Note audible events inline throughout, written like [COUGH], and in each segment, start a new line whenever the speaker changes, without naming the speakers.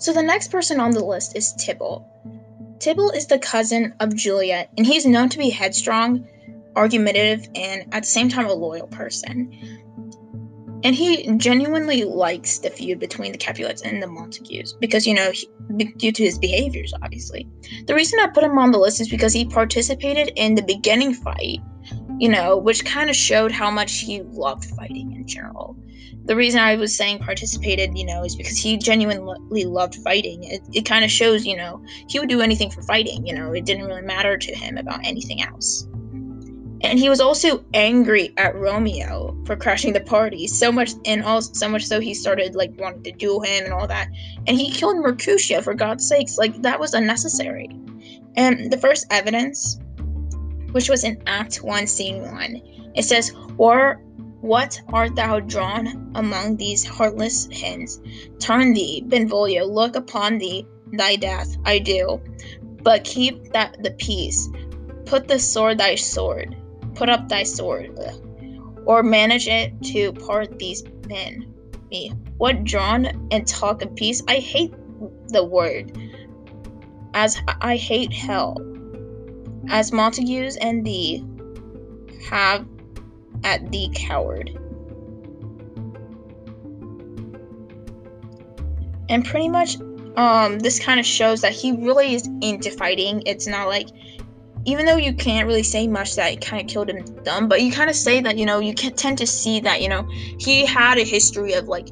So the next person on the list is Tybalt. Tybalt is the cousin of Juliet, and he's known to be headstrong, argumentative, and at the same time a loyal person. And he genuinely likes the feud between the Capulets and the Montagues because, you know, he, due to his behaviors, obviously. The reason I put him on the list is because he participated in the beginning fight, you know, which kind of showed how much he loved fighting in general the reason I was saying participated, you know, is because he genuinely loved fighting. It, it kind of shows, you know, he would do anything for fighting, you know, it didn't really matter to him about anything else. And he was also angry at Romeo for crashing the party, so much and all so much so he started like wanting to duel him and all that. And he killed Mercutio for God's sakes, like that was unnecessary. And the first evidence, which was in Act 1, Scene 1, it says, Or what art thou drawn among these heartless hens? Turn thee, Benvolio, look upon thee, thy death, I do. But keep that the peace. Put the sword thy sword. Put up thy sword. Or manage it to part these men. Me. What drawn and talk of peace? I hate the word. As I hate hell. As Montagues and thee have at the coward. And pretty much, um, this kind of shows that he really is into fighting. It's not like, even though you can't really say much that kind of killed him dumb, but you kind of say that, you know, you can tend to see that, you know, he had a history of like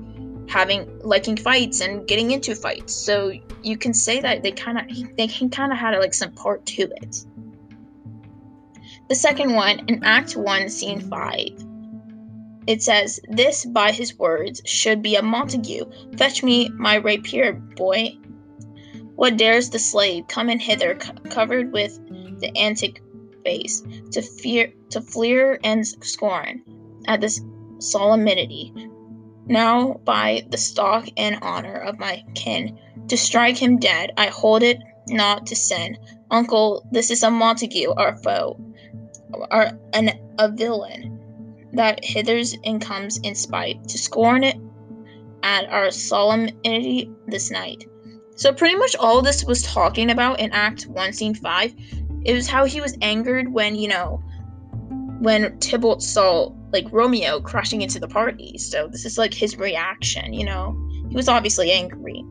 having liking fights and getting into fights. So you can say that they kind of they kind of had like some part to it. The second one, in Act 1, Scene 5, it says, This by his words should be a Montague. Fetch me my rapier, boy. What dares the slave come in hither, co- covered with the antic face, to fear, to fleer and scorn at this solemnity? Now, by the stock and honor of my kin, to strike him dead, I hold it not to sin. Uncle, this is a Montague, our foe are an, a villain that hithers and comes in spite to scorn it at our solemnity this night. So pretty much all this was talking about in Act 1, Scene 5. It was how he was angered when, you know, when Tybalt saw like Romeo crashing into the party. So this is like his reaction, you know. He was obviously angry.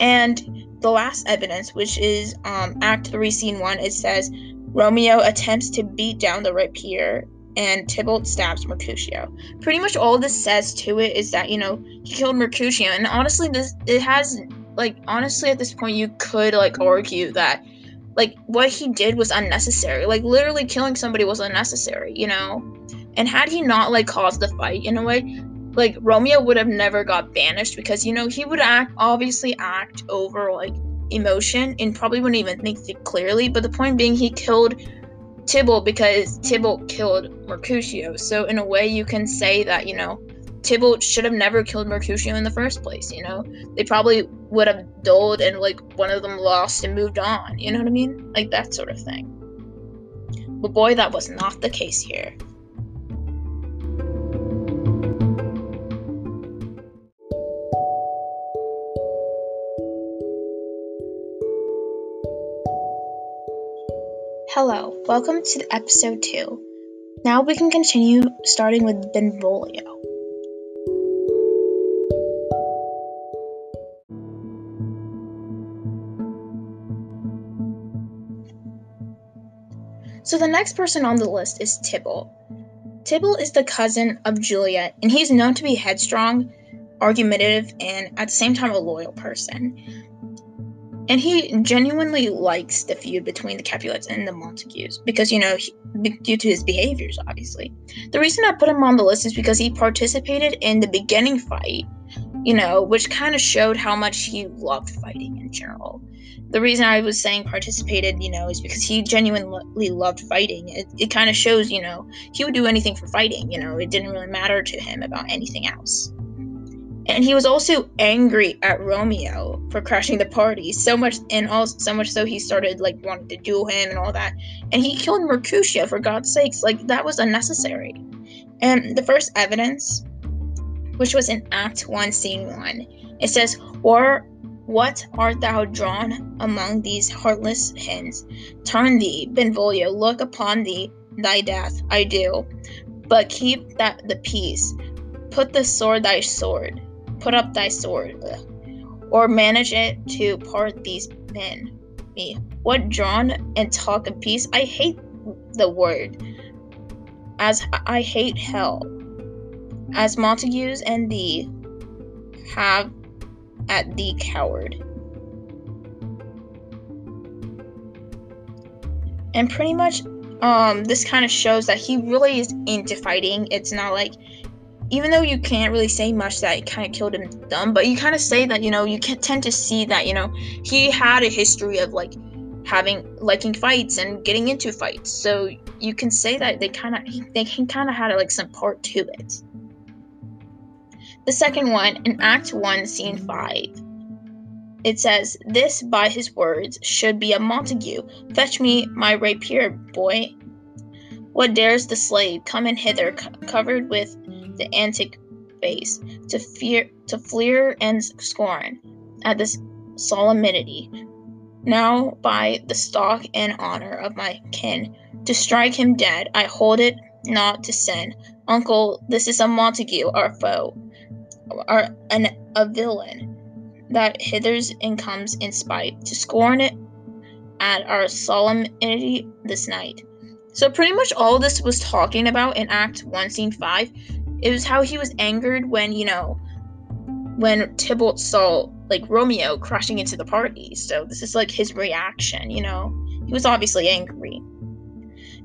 And the last evidence, which is um, Act 3, Scene 1, it says Romeo attempts to beat down the rapier and Tybalt stabs Mercutio. Pretty much all this says to it is that, you know, he killed Mercutio. And honestly, this it has like honestly at this point you could like argue that like what he did was unnecessary. Like literally killing somebody was unnecessary, you know? And had he not like caused the fight in a way, like Romeo would have never got banished because you know he would act obviously act over like emotion and probably wouldn't even think it clearly. But the point being, he killed Tybalt because Tybalt killed Mercutio. So in a way, you can say that you know Tybalt should have never killed Mercutio in the first place. You know, they probably would have dulled and like one of them lost and moved on. You know what I mean? Like that sort of thing. But boy, that was not the case here. Hello, welcome to episode 2. Now we can continue starting with Benvolio. So the next person on the list is Tybalt. Tybalt is the cousin of Juliet, and he's known to be headstrong, argumentative, and at the same time a loyal person. And he genuinely likes the feud between the Capulets and the Montagues because, you know, he, due to his behaviors, obviously. The reason I put him on the list is because he participated in the beginning fight, you know, which kind of showed how much he loved fighting in general. The reason I was saying participated, you know, is because he genuinely loved fighting. It, it kind of shows, you know, he would do anything for fighting, you know, it didn't really matter to him about anything else. And he was also angry at Romeo for crashing the party, so much and all so much so he started like wanting to duel him and all that. And he killed Mercutio for God's sakes, like that was unnecessary. And the first evidence, which was in Act 1, Scene 1, it says, Or What art thou drawn among these heartless hens? Turn thee, Benvolio, look upon thee, thy death, I do. But keep that the peace. Put the sword thy sword. Put up thy sword. Or manage it to part these men. Me. What drawn and talk of peace? I hate the word. As I hate hell. As Montagues and thee have at thee coward. And pretty much um this kind of shows that he really is into fighting. It's not like even though you can't really say much that it kind of killed him dumb, but you kind of say that, you know, you can tend to see that, you know, he had a history of like having liking fights and getting into fights. So you can say that they kind of they kind of had like some part to it. The second one, in Act 1, Scene 5. It says, This by his words should be a Montague. Fetch me my rapier, boy. What dares the slave come in hither, covered with the antic face, to fear, to fleer and scorn at this solemnity? Now, by the stock and honor of my kin, to strike him dead, I hold it not to sin. Uncle, this is a Montague, our foe are an, a villain that hithers and comes in spite to scorn it at our solemnity this night. So pretty much all this was talking about in Act 1, Scene 5. It was how he was angered when, you know, when Tybalt saw like Romeo crashing into the party. So this is like his reaction, you know. He was obviously angry.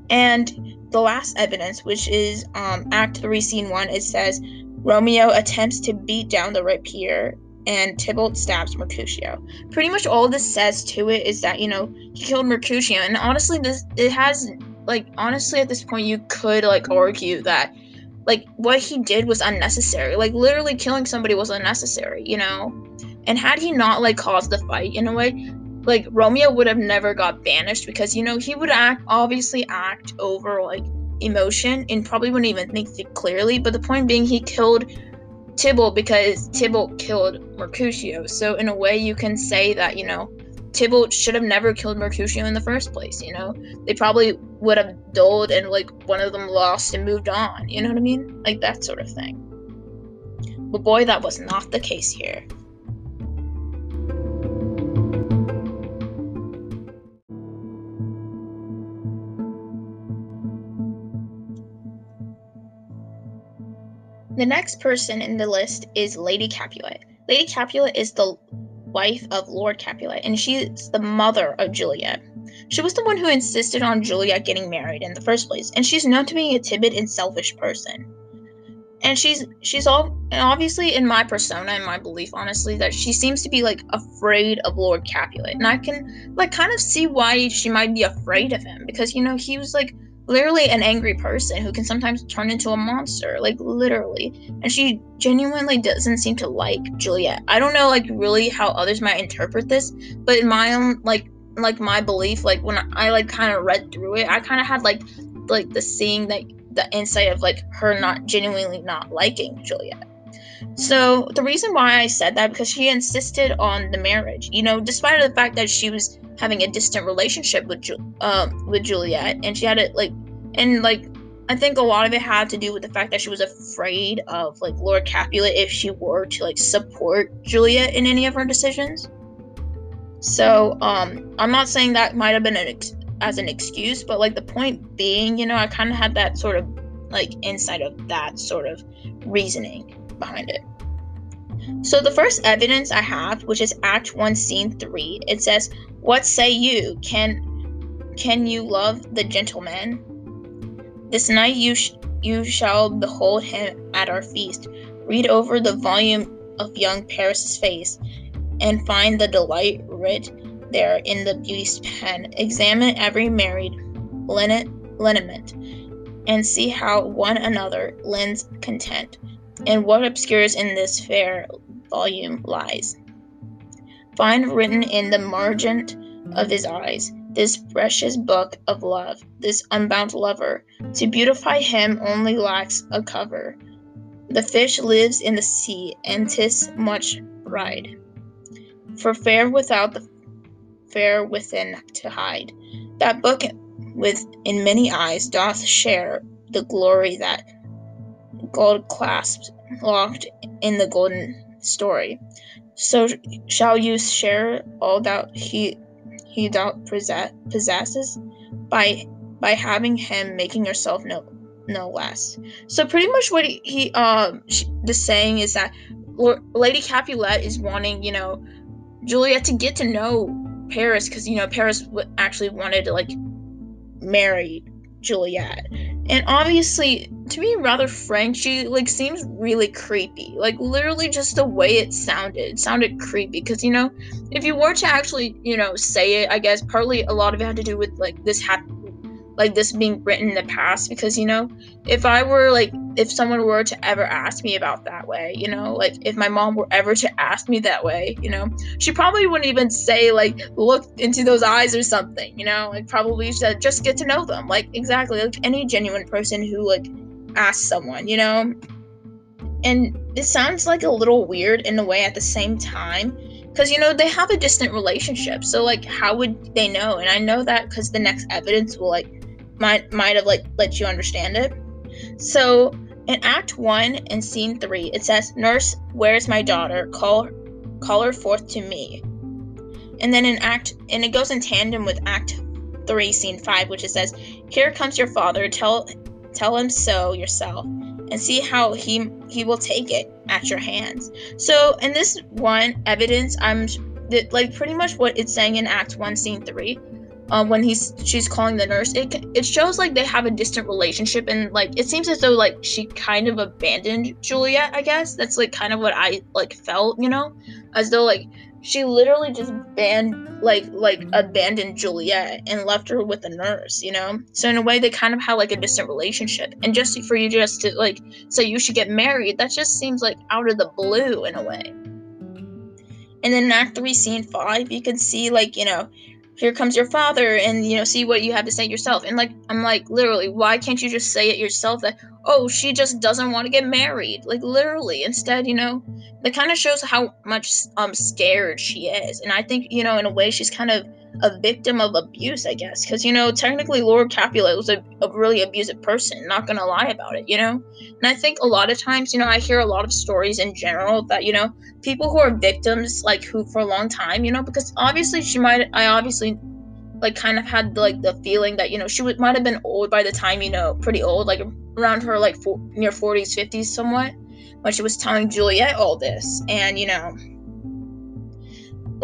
And the last evidence, which is um, Act 3, Scene 1, it says Romeo attempts to beat down the rapier, and Tybalt stabs Mercutio. Pretty much all this says to it is that, you know, he killed Mercutio. And honestly, this it has like honestly at this point you could like argue that like what he did was unnecessary. Like literally killing somebody was unnecessary, you know? And had he not like caused the fight in a way, like Romeo would have never got banished because you know he would act obviously act over like emotion and probably wouldn't even think clearly. But the point being, he killed Tybalt because Tybalt killed Mercutio. So in a way, you can say that you know Tybalt should have never killed Mercutio in the first place. You know, they probably would have dulled and like one of them lost and moved on. You know what I mean? Like that sort of thing. But boy, that was not the case here. The next person in the list is Lady Capulet. Lady Capulet is the wife of Lord Capulet, and she's the mother of Juliet. She was the one who insisted on Juliet getting married in the first place, and she's known to be a timid and selfish person. And she's she's all and obviously in my persona and my belief, honestly, that she seems to be like afraid of Lord Capulet, and I can like kind of see why she might be afraid of him because you know he was like literally an angry person who can sometimes turn into a monster like literally. And she genuinely doesn't seem to like juliet. I don't know like really how others might interpret this but in my own like like my belief like when i like kind of read through it i kind of had like like the seeing that the insight of like her not genuinely not liking juliet. So the reason why i said that because she insisted on the marriage you know despite the fact that she was having a distant relationship with Ju- um with Juliet, and she had it like and like I think a lot of it had to do with the fact that she was afraid of like Lord Capulet if she were to like support Juliet in any of her decisions. So um I'm not saying that might have been an ex- as an excuse, but like the point being, you know, I kind of had that sort of like insight of that sort of reasoning behind it. So the first evidence I have, which is Act 1 Scene 3, it says, "What say you? Can can you love the gentleman? This night you sh- you shall behold him at our feast. Read over the volume of young Paris's face, and find the delight writ there in the beauty's pen. Examine every married lineament, and see how one another lends content." and what obscures in this fair volume lies. Find written in the margin of his eyes this precious book of love, this unbound lover. To beautify him only lacks a cover. The fish lives in the sea, and 'tis much pride. for fair without the fair within to hide. That book with in many eyes doth share the glory that gold clasped locked in the golden story. So shall you share all that he he possess, possesses by by having him making yourself no no less. So pretty much what he, he um the saying is that Lady Capulet is wanting you know Juliet to get to know Paris because you know Paris actually wanted to like marry Juliet. And obviously, to be rather frank, she like seems really creepy. Like literally just the way it sounded. It sounded creepy because you know, if you were to actually, you know, say it, I guess partly a lot of it had to do with like this happened like this being written in the past because you know if i were like if someone were to ever ask me about that way you know like if my mom were ever to ask me that way you know she probably wouldn't even say like look into those eyes or something you know like probably said just get to know them like exactly like any genuine person who like asks someone you know and it sounds like a little weird in a way at the same time because you know they have a distant relationship so like how would they know and i know that because the next evidence will like might might have like let you understand it. So in Act One and Scene Three, it says, "Nurse, where's my daughter? Call, call her forth to me." And then in Act, and it goes in tandem with Act Three, Scene Five, which it says, "Here comes your father. Tell, tell him so yourself." and see how he he will take it at your hands. So in this one evidence, I'm like pretty much what it's saying in Act One, Scene Three um, when he's she's calling the nurse it it shows like they have a distant relationship and like it seems as though like she kind of abandoned Juliet I guess that's like kind of what I like felt you know as though like she literally just banned like like mm-hmm. abandoned Juliet and left her with the nurse you know? So in a way they kind of had like a distant relationship. And just for you just to like say you should get married that just seems like out of the blue in a way. And then in act 3 scene 5 you can see like you know here comes your father and you know see what you have to say yourself. And like i'm like literally why can't you just say it yourself that oh she just doesn't want to get married? Like literally instead you know that kind of shows how much um scared she is. And i think you know in a way she's kind of a victim of abuse i guess. Because you know technically lord capulet was a, a really abusive person not gonna lie about it you know? And i think a lot of times you know i hear a lot of stories in general that you know people who are victims like who for a long time you know because obviously she might i obviously like kind of had like the feeling that you know she would, might have been old by the time you know pretty old like around her like four, near 40s 50s somewhat when she was telling juliet all this. And you know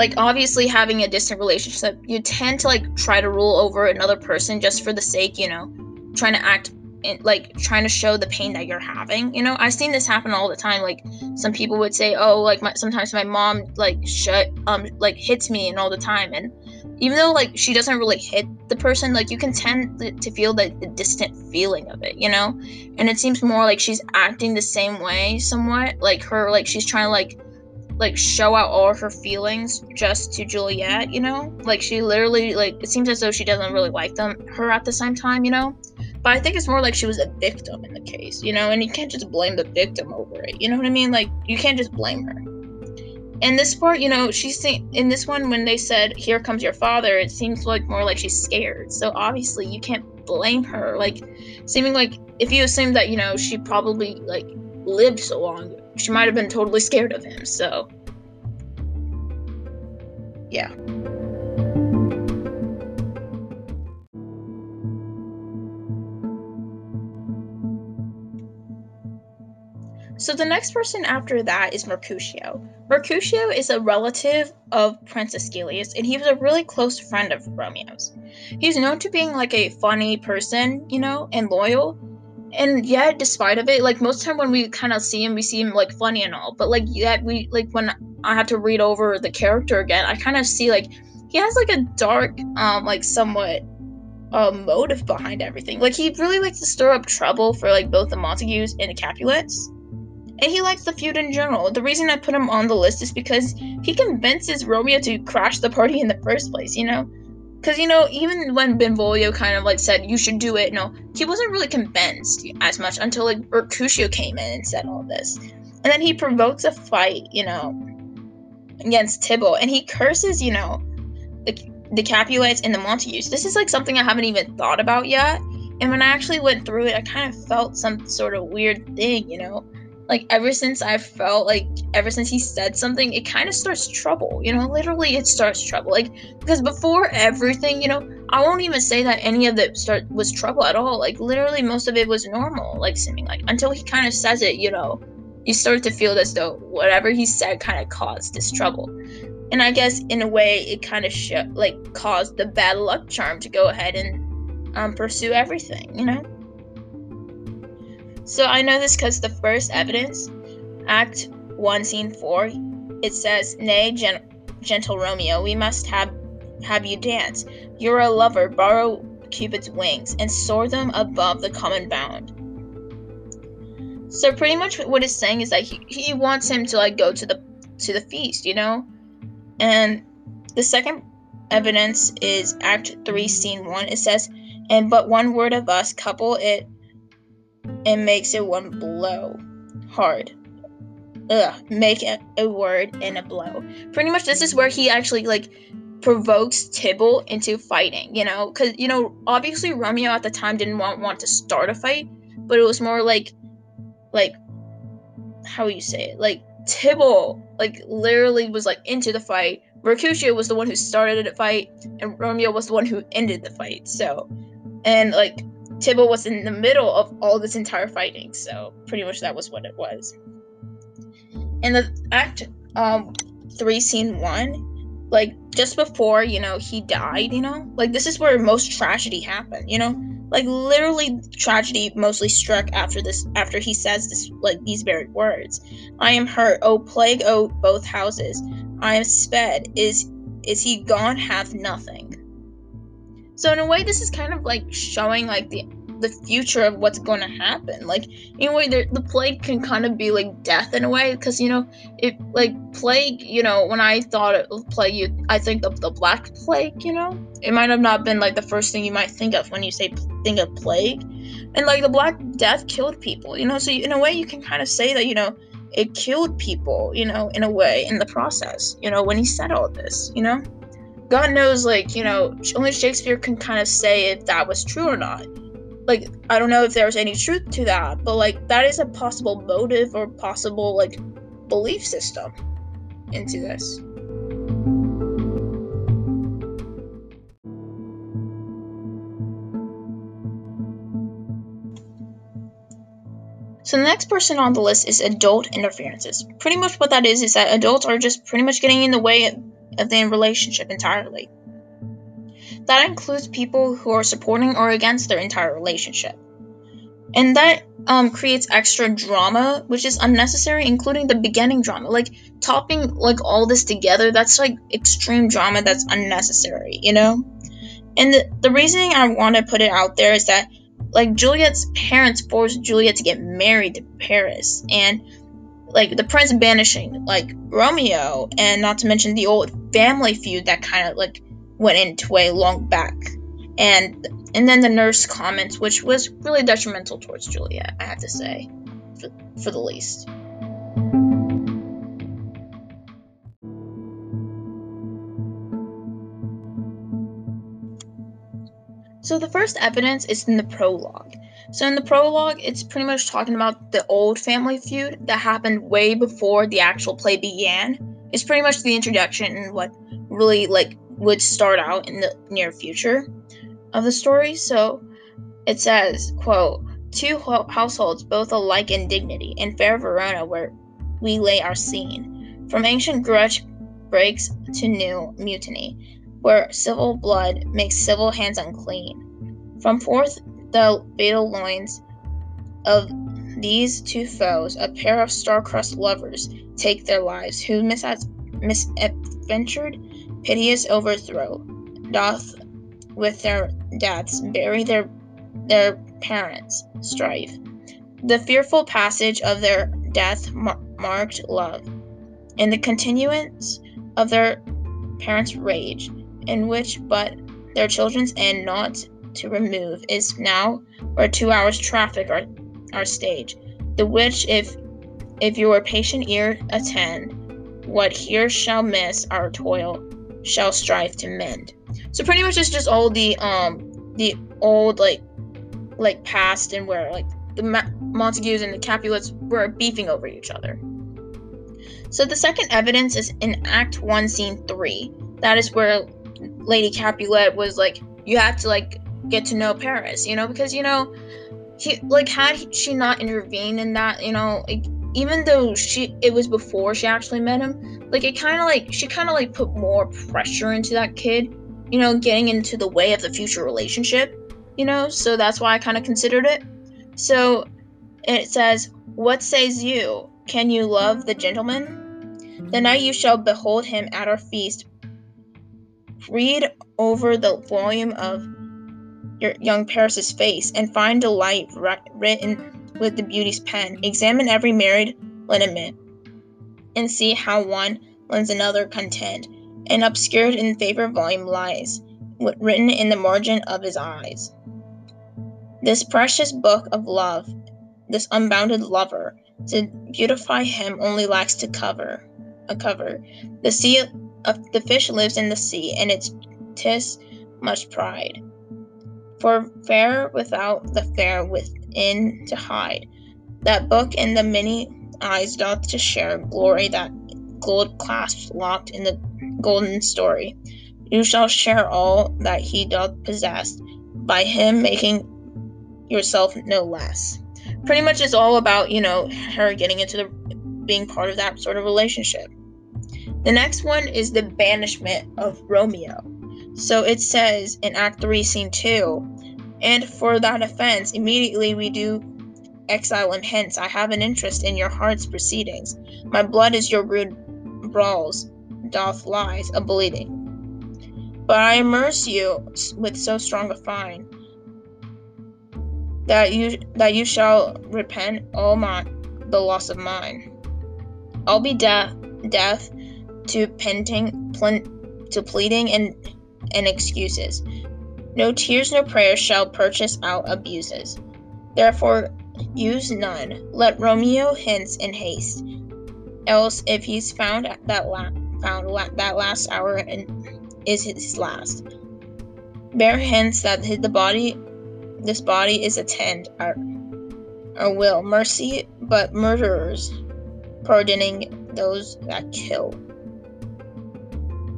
like obviously having a distant relationship you tend to like try to rule over another person just for the sake you know trying to act in, like trying to show the pain that you're having you know? I've seen this happen all the time. Like some people would say oh like my, sometimes my mom like shut um like hits me and all the time. And even though like she doesn't really hit the person like you can tend to feel the, the distant feeling of it you know? And it seems more like she's acting the same way somewhat. Like her like she's trying to like like show out all her feelings just to Juliet, you know? Like she literally like it seems as though she doesn't really like them her at the same time, you know? But I think it's more like she was a victim in the case, you know, and you can't just blame the victim over it. You know what I mean? Like you can't just blame her. In this part, you know, she's saying in this one when they said, Here comes your father, it seems like more like she's scared. So obviously you can't blame her. Like seeming like if you assume that, you know, she probably like lived so long, she might have been totally scared of him. So yeah. So the next person after that is Mercutio. Mercutio is a relative of Prince Escalus, and he was a really close friend of Romeo's. He's known to being like a funny person, you know, and loyal. And yet, despite of it, like most time when we kind of see him, we see him like funny and all. But like yet, we like when I had to read over the character again, I kind of see like he has like a dark, um, like somewhat uh, motive behind everything. Like he really likes to stir up trouble for like both the Montagues and the Capulets and he likes the feud in general. The reason I put him on the list is because he convinces Romeo to crash the party in the first place, you know? Because, you know, even when Benvolio kind of like said, you should do it, no, he wasn't really convinced as much until like Mercutio came in and said all this. And then he provokes a fight, you know. against Tybalt, and he curses, you know, the the Capulets and the Montagues. This is like something I haven't even thought about yet. And when I actually went through it, I kind of felt some sort of weird thing, you know? Like ever since I felt like ever since he said something, it kind of starts trouble, you know? Literally it starts trouble. Like because before everything, you know, I won't even say that any of it start was trouble at all. Like literally most of it was normal, like seeming like until he kind of says it, you know, you start to feel as though whatever he said kind of caused this trouble. And I guess in a way it kind of sh- like caused the bad luck charm to go ahead and um, pursue everything, you know? So I know this because the first evidence, Act 1, Scene 4, it says, Nay, gen- gentle Romeo, we must have, have you dance. You're a lover, borrow Cupid's wings, and soar them above the common bound. So pretty much what it's saying is that he, he wants him to like go to the to the feast, you know? And the second evidence is Act 3, Scene 1. It says, and but one word of us couple it and makes it one blow. Hard. Ugh make it a word and a blow. Pretty much this is where he actually like provokes Tybalt into fighting you know? Because you know obviously Romeo at the time didn't want want to start a fight but it was more like like how you say it? Like Tybalt like literally was like into the fight. Mercutio was the one who started the fight and Romeo was the one who ended the fight so. And like Tybalt was in the middle of all this entire fighting, so pretty much that was what it was. In the act um three scene one, like just before, you know, he died, you know? Like this is where most tragedy happened, you know? Like literally tragedy mostly struck after this after he says this like these very words. I am hurt, oh plague oh both houses. I am sped. Is is he gone hath nothing. So in a way, this is kind of like showing like the the future of what's going to happen. Like in a way, the, plague can kind of be like death in a way, because you know, it like plague. You know, when I thought of plague, you I think of the black plague. You know, it might have not been like the first thing you might think of when you say think of plague, and like the black death killed people. You know, so in a way, you can kind of say that you know it killed people. You know, in a way, in the process. You know, when he said all this. You know. God knows, like, you know, only Shakespeare can kind of say if that was true or not. Like, I don't know if there's any truth to that, but, like, that is a possible motive or possible, like, belief system into this. So the next person on the list is adult interferences. Pretty much what that is is that adults are just pretty much getting in the way of the relationship entirely. That includes people who are supporting or against their entire relationship. And that um, creates extra drama, which is unnecessary, including the beginning drama. Like, topping, like, all this together, that's, like, extreme drama that's unnecessary, you know? And the, the reasoning I want to put it out there is that, like, Juliet's parents forced Juliet to get married to Paris. And like the prince banishing like Romeo, and not to mention the old family feud that kind of like went into a long back, and and then the nurse comments, which was really detrimental towards Juliet, I have to say, for, for the least. So the first evidence is in the prologue. So in the prologue, it's pretty much talking about the old family feud that happened way before the actual play began. It's pretty much the introduction and what really like would start out in the near future of the story. So it says, quote, two households both alike in dignity, in fair Verona where we lay our scene. From ancient grudge breaks to new mutiny, where civil blood makes civil hands unclean. From forth the fatal loins of these two foes, a pair of star-crossed lovers, take their lives, who misadventured, piteous overthrow, doth with their deaths bury their their parents' strife. The fearful passage of their death mar- marked love, and the continuance of their parents' rage, in which but their children's end not to remove is now or two hours traffic are, are stage, the which if if your patient ear attend what here shall miss our toil shall strive to mend. So pretty much it's just all the um the old like like past and where like the Ma- Montagues and the Capulets were beefing over each other. So the second evidence is in Act 1, Scene 3. That is where Lady Capulet was like, you have to like get to know Paris, you know, because you know, he like had she not intervened in that, you know, like, even though she it was before she actually met him, like it kind of like she kind of like put more pressure into that kid, you know, getting into the way of the future relationship, you know. So that's why I kind of considered it. So it says, "What says you? Can you love the gentleman?" The night you shall behold him at our feast. Read over the volume of your young Paris's face and find delight written with the beauty's pen. Examine every married lineament and see how one lends another content. An obscured in favor volume lies, written in the margin of his eyes. This precious book of love, this unbounded lover, to beautify him only lacks to cover a cover. The sea of the fish lives in the sea, and its tis much pride. For fair without the fair within to hide. That book in the many eyes doth to share glory that gold clasps locked in the golden story. You shall share all that he doth possess, by him making yourself no less. Pretty much it's all about, you know, her getting into the being part of that sort of relationship. The next one is the banishment of Romeo. So it says in Act 3, Scene 2, and for that offense, immediately we do exile him hence. I have an interest in your heart's proceedings. My blood is your rude brawls, doth lies a bleeding. But I immerse you with so strong a fine that you that you shall repent all my the loss of mine. I'll be death, death to penting, plen- to pleading and and excuses. No tears, no prayers shall purchase out abuses. Therefore, use none. Let Romeo hence in haste. Else, if he's found that la- found la- that last hour and is his last. Bear hence that the body, this body is attend our, our will, mercy, but murderers, pardoning those that kill.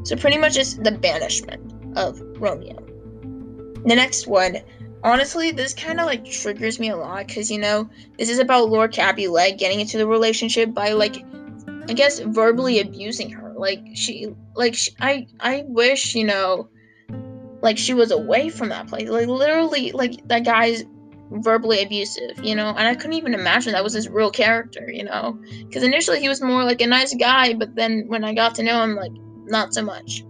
So pretty much it's the banishment of Romeo. The next one, honestly, this kind of like triggers me a lot because you know this is about Lord Capulet getting into the relationship by like, I guess verbally abusing her. Like she, like she, I, I wish you know, like she was away from that place. Like literally, like that guy's verbally abusive, you know, and I couldn't even imagine that was his real character, you know, because initially he was more like a nice guy, but then when I got to know him, like not so much.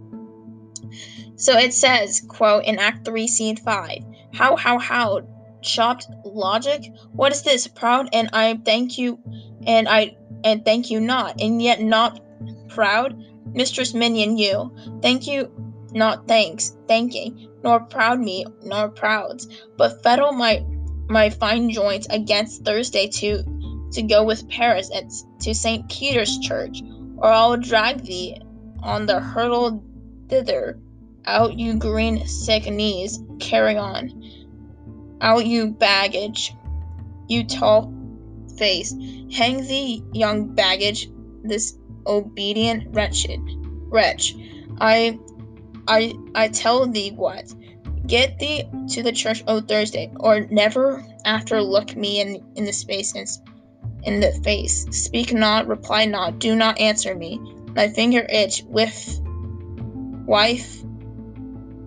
So it says, quote, in Act 3, Scene 5, How, how, how, chopped logic? What is this? Proud and I thank you, and I, and thank you not, and yet not proud? Mistress Minion, you, thank you, not thanks, thanking, nor proud me, nor prouds, but fettle my, my fine joints against Thursday to, to go with Paris at, to St. Peter's Church, or I'll drag thee on the hurdle thither. Out you green sick knees, carry on. Out you baggage, you tall face, hang thee, young baggage, this obedient wretched wretch. I I I tell thee what. Get thee to the church o Thursday, or never after look me in, in the space in, in the face. Speak not, reply not, do not answer me. My finger itch with wife.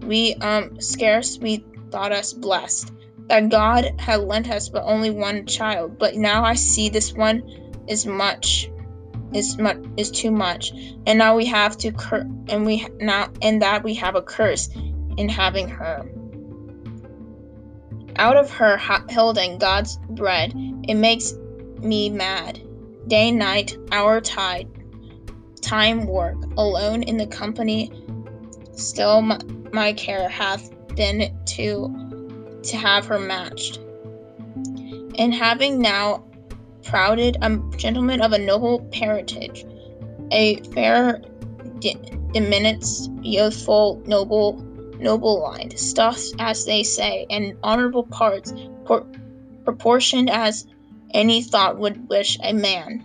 We um scarce we thought us blessed that God had lent us but only one child. But now I see this one is much is much is too much, and now we have to cur and we now and that we have a curse in having her. Out of her holding God's bread, it makes me mad. Day, night, hour, tide, time work alone in the company still my, my care hath been to to have her matched and having now prouded a gentleman of a noble parentage a fair, diminutive, youthful, noble, noble line, stuffed as they say, and honorable parts, por- proportioned as any thought would wish a man.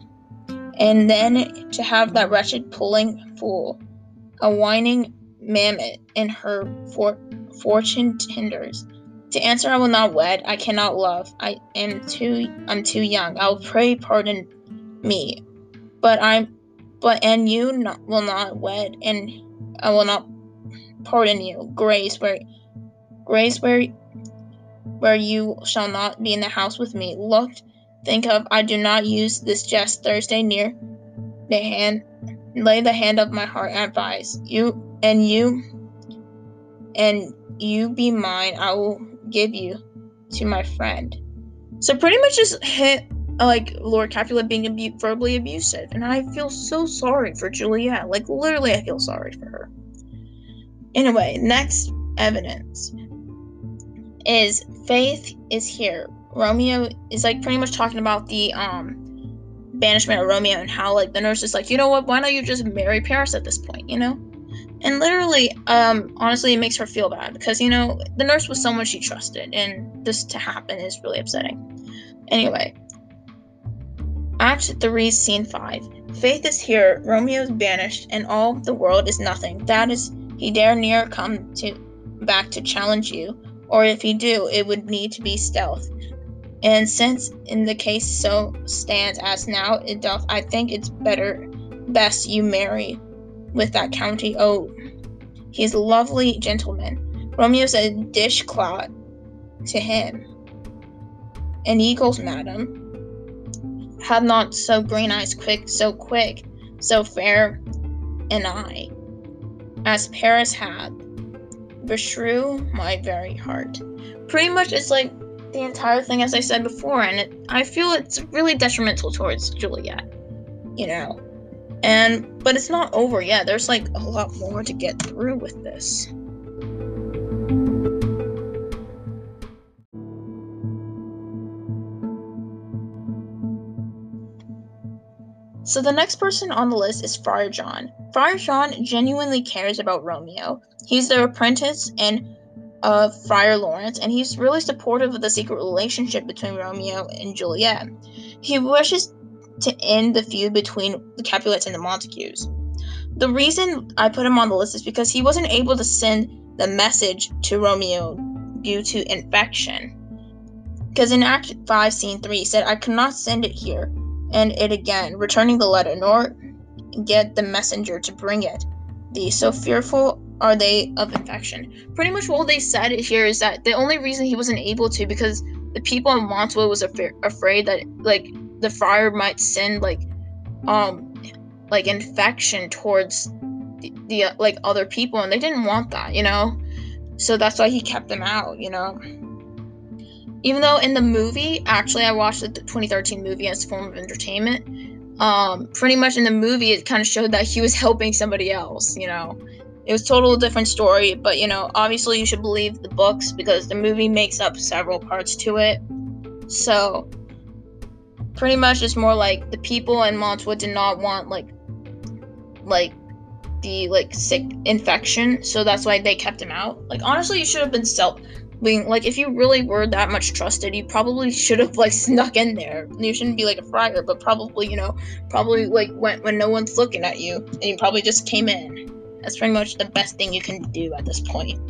And then to have that wretched pulling fool, a whining mammoth in her for- fortune tenders. To answer, I will not wed. I cannot love. I am too. I'm too young. I will pray pardon me, but I'm. But and you not, will not wed, and I will not pardon you. Grace, where, grace, where, where you shall not be in the house with me. Look, think of. I do not use this jest Thursday near the hand. Lay the hand of my heart advise you and you and you be mine. I will give you to my friend. So pretty much just hit like Lord Capulet being abu- verbally abusive, and I feel so sorry for Juliet. Like literally, I feel sorry for her. Anyway, next evidence is Faith is here. Romeo is like pretty much talking about the um banishment of Romeo and how like the nurse is like, you know what, why don't you just marry Paris at this point, you know? And literally, um, honestly, it makes her feel bad because you know the nurse was someone she trusted, and this to happen is really upsetting. Anyway, Act three, scene five. Faith is here. Romeo is banished, and all the world is nothing. That is, he dare near come to back to challenge you, or if he do, it would need to be stealth. And since in the case so stands as now it doth, I think it's better, best you marry with that county. Oh, he's a lovely gentleman. Romeo's a dishcloth to him. An eagle's madam have not so green eyes quick, so quick, so fair an eye, as Paris had, beshrew my very heart. Pretty much it's like the entire thing as I said before, and it, I feel it's really detrimental towards Juliet, you know. And but it's not over yet. There's like a lot more to get through with this. So the next person on the list is Friar John. Friar John genuinely cares about Romeo. He's their apprentice and of Friar Lawrence, and he's really supportive of the secret relationship between Romeo and Juliet. He wishes to end the feud between the Capulets and the Montagues. The reason I put him on the list is because he wasn't able to send the message to Romeo due to infection. Because in Act 5, Scene 3, he said, I cannot send it here, and it again, returning the letter, nor get the messenger to bring it So fearful are they of infection. Pretty much all they said here is that the only reason he wasn't able to because the people in Mantua was af- afraid that like the friar might send like um like infection towards the, the uh, like other people and they didn't want that, you know. So that's why he kept them out, you know. Even though in the movie, actually, I watched the 2013 movie as a form of entertainment um, pretty much in the movie, it kind of showed that he was helping somebody else, you know. It was total different story, but you know, obviously you should believe the books because the movie makes up several parts to it. So, pretty much it's more like the people in Mantua did not want like like the like sick infection, so that's why they kept him out. Like honestly, you should have been self being like if you really were that much trusted you probably should have like [LAUGHS] snuck in there. You shouldn't be like a friar but probably you know probably like went when no one's looking at you and you probably just came in. That's pretty much the best thing you can do at this point